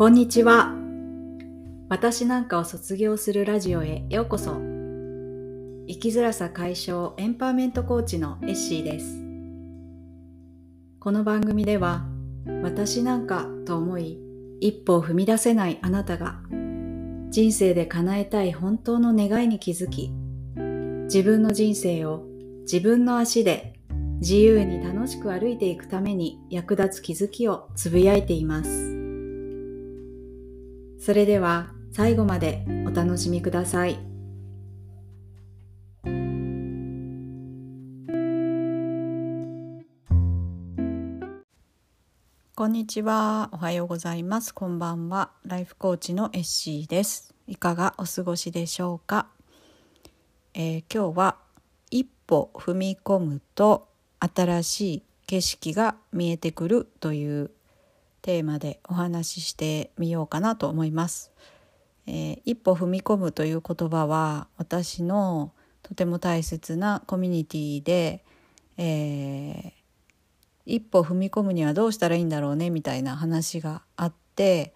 こんにちは。私なんかを卒業するラジオへようこそ。生きづらさ解消エンパワーメントコーチのエッシーです。この番組では、私なんかと思い、一歩を踏み出せないあなたが、人生で叶えたい本当の願いに気づき、自分の人生を自分の足で自由に楽しく歩いていくために役立つ気づきをつぶやいています。それでは最後までお楽しみください。こんにちは。おはようございます。こんばんは。ライフコーチのエッシーです。いかがお過ごしでしょうか、えー、今日は一歩踏み込むと新しい景色が見えてくるというテーマでお話ししてみようかなと思います。えー、一歩踏み込むという言葉は私のとても大切なコミュニティで、えー、一歩踏み込むにはどうしたらいいんだろうねみたいな話があって、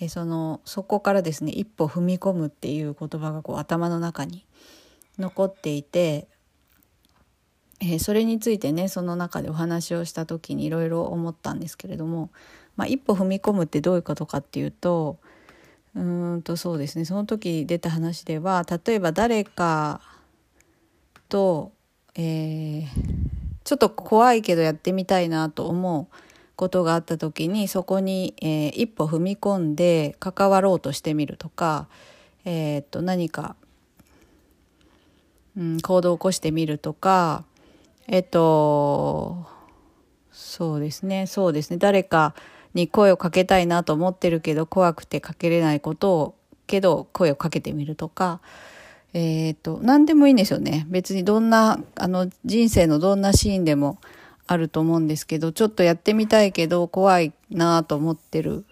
えー、そのそこからですね一歩踏み込むっていう言葉がこう頭の中に残っていて、えー、それについてねその中でお話をした時にいろいろ思ったんですけれどもまあ、一歩踏み込むってどういうことかっていうとうんとそうですね。その時出た話では例えば誰かと、えー、ちょっと怖いけどやってみたいなと思うことがあった時にそこに、えー、一歩踏み込んで関わろうとしてみるとか、えー、っと何か、うん、行動を起こしてみるとかえっとそうですね。そうですね。誰かに声をかけたいなと思ってるけど怖くてかけれないことをけど声をかけてみるとか、えっ、ー、と何でもいいんですよね。別にどんなあの人生のどんなシーンでもあると思うんですけどちょっとやってみたいけど怖いなと思ってる、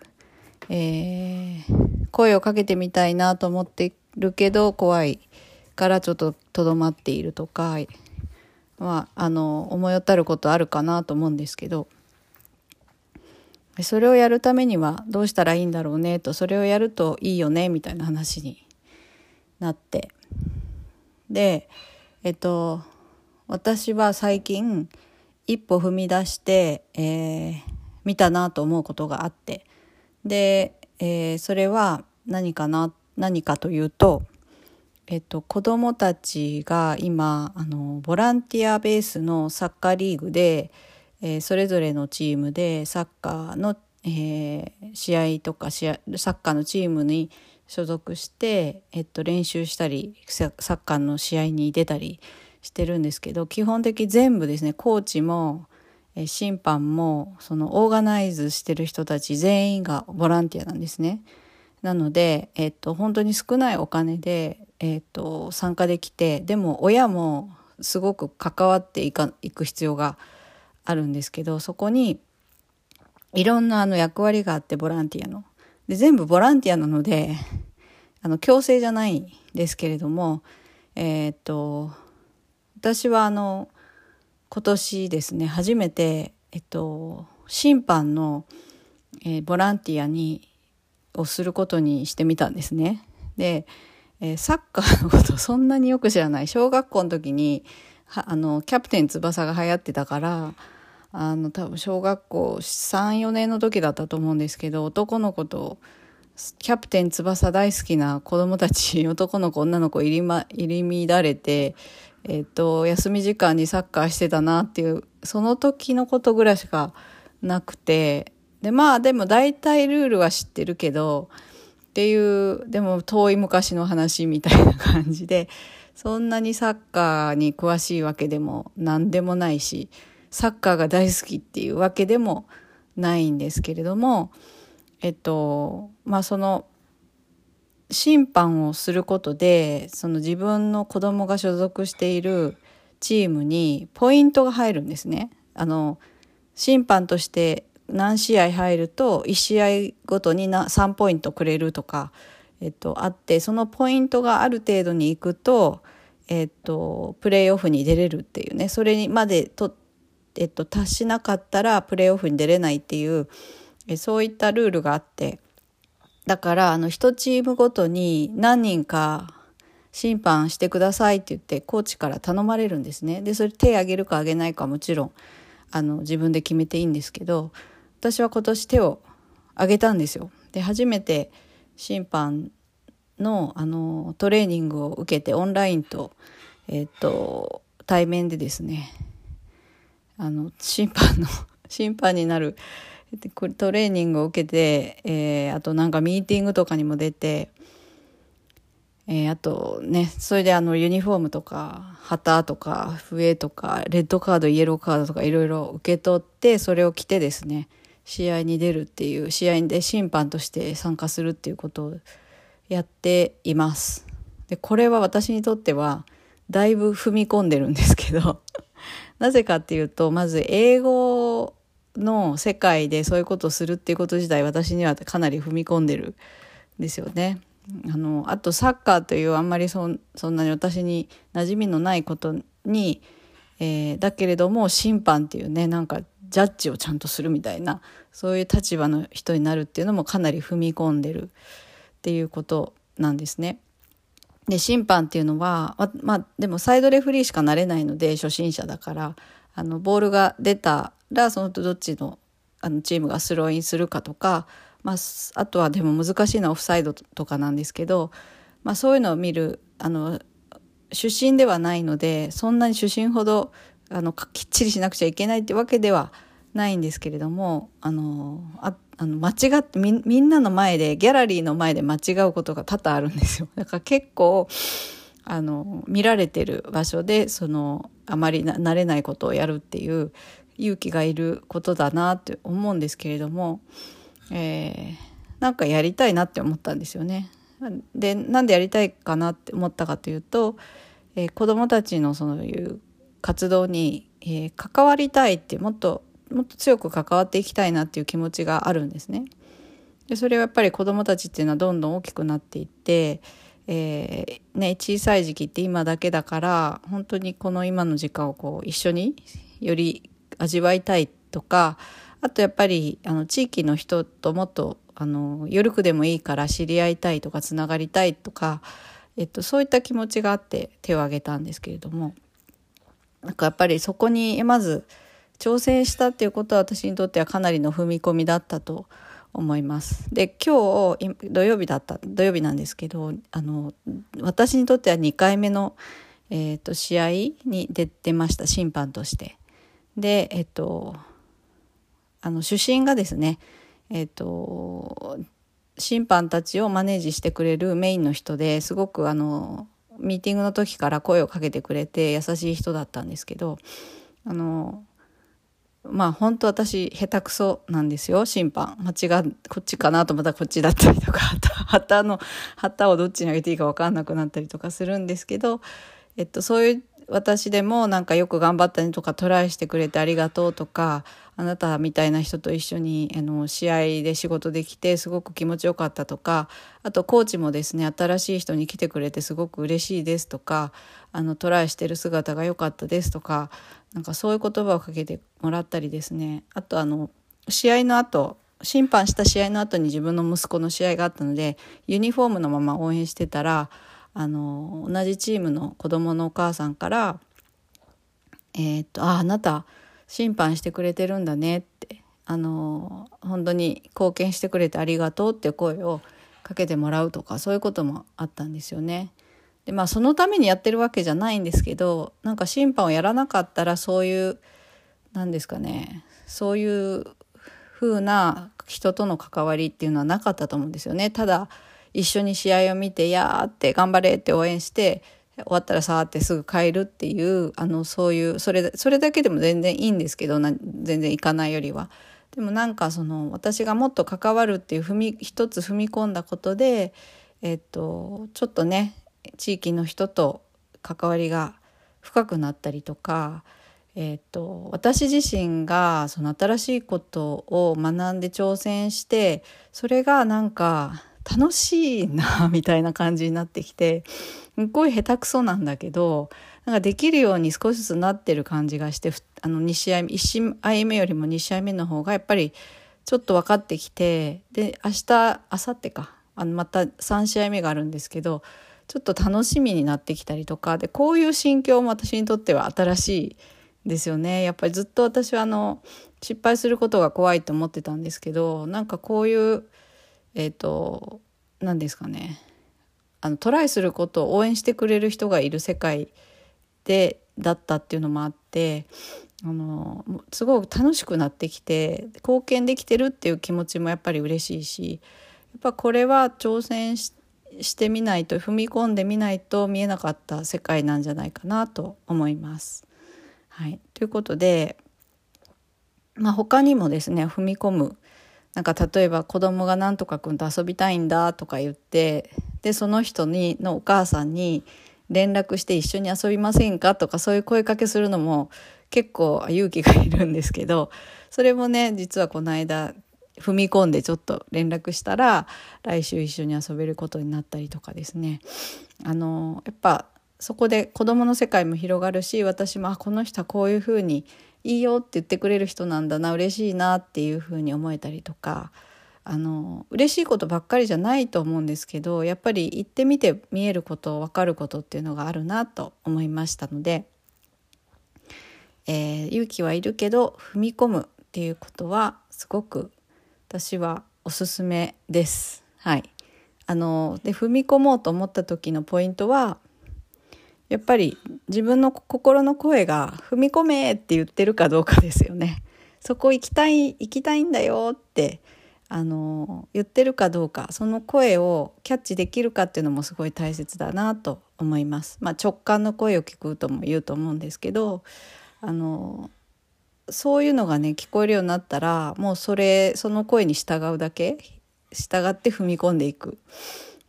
えー、声をかけてみたいなと思ってるけど怖いからちょっととどまっているとか、まあ、あの思い当たることあるかなと思うんですけど。それをやるためにはどうしたらいいんだろうねとそれをやるといいよねみたいな話になって。でえっと私は最近一歩踏み出して、えー、見たなと思うことがあって。で、えー、それは何かな何かというと、えっと、子どもたちが今あのボランティアベースのサッカーリーグでえー、それぞれのチームでサッカーの、えー、試合とか試合サッカーのチームに所属して、えっと、練習したりサッカーの試合に出たりしてるんですけど基本的全部ですねコーチも、えー、審判もそのオーガナイズしてる人たち全員がボランティアなんですね。なので、えっと、本当に少ないお金で、えっと、参加できてでも親もすごく関わっていかいく必要があるあるんですけどそこにいろんなあの役割があってボランティアの。で全部ボランティアなのであの強制じゃないんですけれどもえー、っと私はあの今年ですね初めて、えっと、審判の、えー、ボランティアにをすることにしてみたんですね。で、えー、サッカーのことそんなによく知らない小学校の時にあのキャプテン翼が流行ってたからあの多分小学校34年の時だったと思うんですけど男の子とキャプテン翼大好きな子供たち 男の子女の子入り,、ま、入り乱れて、えっと、休み時間にサッカーしてたなっていうその時のことぐらいしかなくてでまあでも大体ルールは知ってるけどっていうでも遠い昔の話みたいな感じでそんなにサッカーに詳しいわけでも何でもないしサッカーが大好きっていうわけでもないんですけれどもえっとまあその審判をすることでその自分の子供が所属しているチームにポイントが入るんですね。あの審判として何試合入ると1試合ごとに3ポイントくれるとかえっと、あってそのポイントがある程度にいくと、えっと、プレーオフに出れるっていうねそれにまでと、えっと、達しなかったらプレーオフに出れないっていうえそういったルールがあってだからあの1チームごとに何人か審判してくださいって言ってコーチから頼まれるんですね。でそれ手挙げるか挙げないかもちろんあの自分で決めていいんですけど私は今年手を挙げたんですよ。で初めて審判のあのトレーニングを受けてオンラインと,、えーと、対面でですねあの審判の 審判になるトレーニングを受けて、えー、あとなんかミーティングとかにも出て、えー、あとねそれであのユニフォームとか旗とか笛とかレッドカードイエローカードとかいろいろ受け取ってそれを着てですね試合に出るっていう試合で審判として参加するっていうことをやっています。でこれは私にとってはだいぶ踏み込んでるんですけど なぜかっていうとまず英語の世界でそういうことをするっていうこと自体私にはかなり踏み込んでるんですよね。あのあとサッカーというあんまりそそんなに私に馴染みのないことに、えー、だけれども審判っていうねなんかジャッジをちゃんとするみたいなそういう立場の人になるっていうのもかなり踏み込んでるっていうことなんですね。で審判っていうのはままあでもサイドレフリーしかなれないので初心者だからあのボールが出たらそのどっちのあのチームがスローインするかとか、まあ、あとはでも難しいのはオフサイドとかなんですけど、まあ、そういうのを見るあの出身ではないのでそんなに主審ほどあのきっちりしなくちゃいけないってわけではないんですけれどもあのああの間違ってみみんなの前でギャラリーの前で間違うことが多々あるんですよ。だから結構あの見られてる場所でそのあまりな慣れないことをやるっていう勇気がいることだなって思うんですけれども、えー、なんかやりたいなって思ったんですよね。でなんでやりたいかなって思ったかというと、えー、子どもたちのそういう活動に、えー、関わりたいってもっともっと強く関わっていきたいなっていう気持ちがあるんですね。でそれはやっぱり子どもたちっていうのはどんどん大きくなっていって、えー、ね、小さい時期って今だけだから本当にこの今の時間をこう一緒により味わいたいとかあとやっぱりあの地域の人ともっとあの緩くでもいいから知り合いたいとかつながりたいとか、えっと、そういった気持ちがあって手を挙げたんですけれどもなんかやっぱりそこにまず挑戦したっていうことは私にとってはかなりの踏み込みだったと思います。で今日土曜日だった土曜日なんですけどあの私にとっては2回目の、えーと、試合に出てました審判として。でえっ、ー、とあの主審がですねえっ、ー、と審判たちをマネージしてくれるメインの人ですごくあのミーティングの時から声をかけてくれて優しい人だったんですけどあのまあ本当私下手くそなんですよ。審判。間違こっちかなとまたこっちだったりとか 旗の旗をどっちに上げていいか分かんなくなったりとかするんですけど、えっと、そういう私でもなんかよく頑張ったねとかトライしてくれてありがとうとかあなたみたいな人と一緒にあの試合で仕事できてすごく気持ちよかったとかあとコーチもですね新しい人に来てくれてすごく嬉しいですとかあのトライしてる姿が良かったですとかなんかそういう言葉をかけてもらったりですね。あとあの試合の後審判した試合の後に自分の息子の試合があったのでユニフォームのまま応援してたらあの同じチームの子供のお母さんから「えー、っとああなた審判してくれてるんだね」ってあの本当に貢献してくれてありがとうって声をかけてもらうとかそういうこともあったんですよね。でまあそのためにやってるわけじゃないんですけどなんか審判をやらなかったらそういう何ですかねそういう風な人との関わりっていうのはなかったと思うんですよね。ただ一緒に試合を見て「やー」って「頑張れ」って応援して終わったらさーってすぐ帰るっていうあのそういうそれそれだけでも全然いいんですけど全然行かないよりは。でもなんかその私がもっと関わるっていう踏み一つ踏み込んだことで、えっと、ちょっとね地域の人と関わりが深くなったりとか、えーと、私自身がその新しいことを学んで挑戦してそれがなんか楽しいなみたいな感じになってきてすっごい下手くそなんだけどなんかできるように少しずつなってる感じがしてあの2試合1試合目よりも2試合目の方がやっぱりちょっと分かってきてで明日明後日かあのまた3試合目があるんですけどちょっと楽しみになってきたりとかでこういう心境も私にとっては新しいですよね。やっぱりずっと私はあの失敗することが怖いと思ってたんですけどなんかこういうえっ、ー、と何ですかねあのトライすることを応援してくれる人がいる世界でだったっていうのもあってあのすごく楽しくなってきて貢献できてるっていう気持ちもやっぱり嬉しいしやっぱこれは挑戦してみないと踏み込んでみないと見えなかった世界なんじゃないかなと思います。はい、ということで、まあ、他にもですね踏み込むなんか例えば子供がなんとかくんと遊びたいんだとか言ってでその人にのお母さんに連絡して一緒に遊びませんかとかそういう声かけするのも結構勇気がいるんですけどそれもね実はこの間踏み込んでちょっと連絡したら来週一緒に遊べることになったりとかですね。あのやっぱそこで子どもの世界も広がるし私もあこの人はこういうふうにいいよって言ってくれる人なんだな嬉しいなっていうふうに思えたりとかあの嬉しいことばっかりじゃないと思うんですけどやっぱり行ってみて見えること分かることっていうのがあるなと思いましたので、えー、勇気はいるけど踏み込むっていうことはすごく私はおすすめです。はい、あので踏み込もうと思った時のポイントはやっぱり自分の心の声が「踏み込め!」って言ってるかどうかですよね。そこ行きたい行きたいんだよってあの言ってるかどうかその声をキャッチできるかっていうのもすごい大切だなと思います。まあ、直感の声を聞くとも言うと思うんですけどあのそういうのがね聞こえるようになったらもうそれその声に従うだけ従って踏み込んでいく。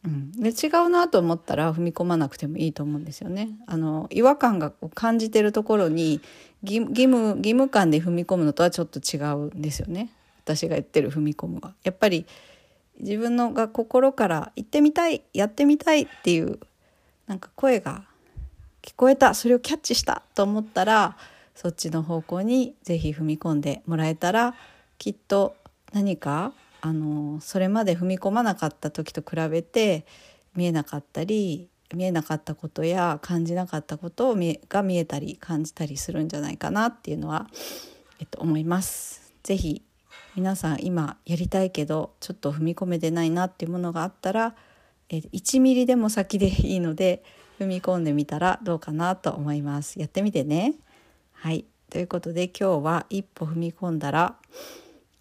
うん、で違うなと思ったら踏み込まなくてもいいと思うんですよね。あの違和感が感じてるところに義務義務感で踏み込むのとはちょっと違うんですよね。私が言ってる踏み込むはやっぱり自分のが心から行ってみたいやってみたいっていうなんか声が聞こえたそれをキャッチしたと思ったらそっちの方向に是非踏み込んでもらえたらきっと何かあのそれまで踏み込まなかった時と比べて見えなかったり見えなかったことや感じなかったことをが見えたり感じたりするんじゃないかなっていうのは、えっと、思います。ぜひ皆さん今やりたいけどちょっと踏み込めてないなっていうものがあったら1ミリでも先でいいので踏み込んでみたらどうかなと思います。やってみてね。はいということで今日は一歩踏み込んだら、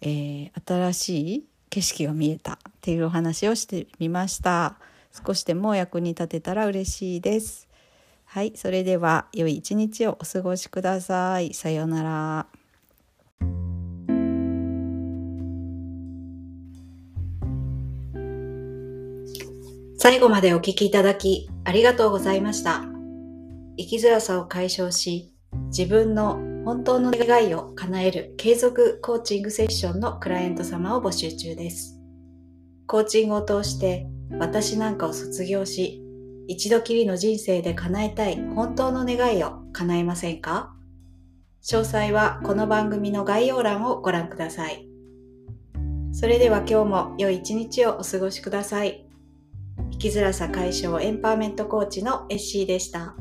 えー、新しい景色が見えたっていうお話をしてみました。少しでも役に立てたら嬉しいです。はい、それでは良い一日をお過ごしください。さようなら。最後までお聞きいただきありがとうございました。生きづらさを解消し、自分の本当の願いを叶える継続コーチングセッションのクライアント様を募集中です。コーチングを通して私なんかを卒業し、一度きりの人生で叶えたい本当の願いを叶えませんか？詳細はこの番組の概要欄をご覧ください。それでは今日も良い一日をお過ごしください。生きづらさ解消エンパワーメントコーチのエッシーでした。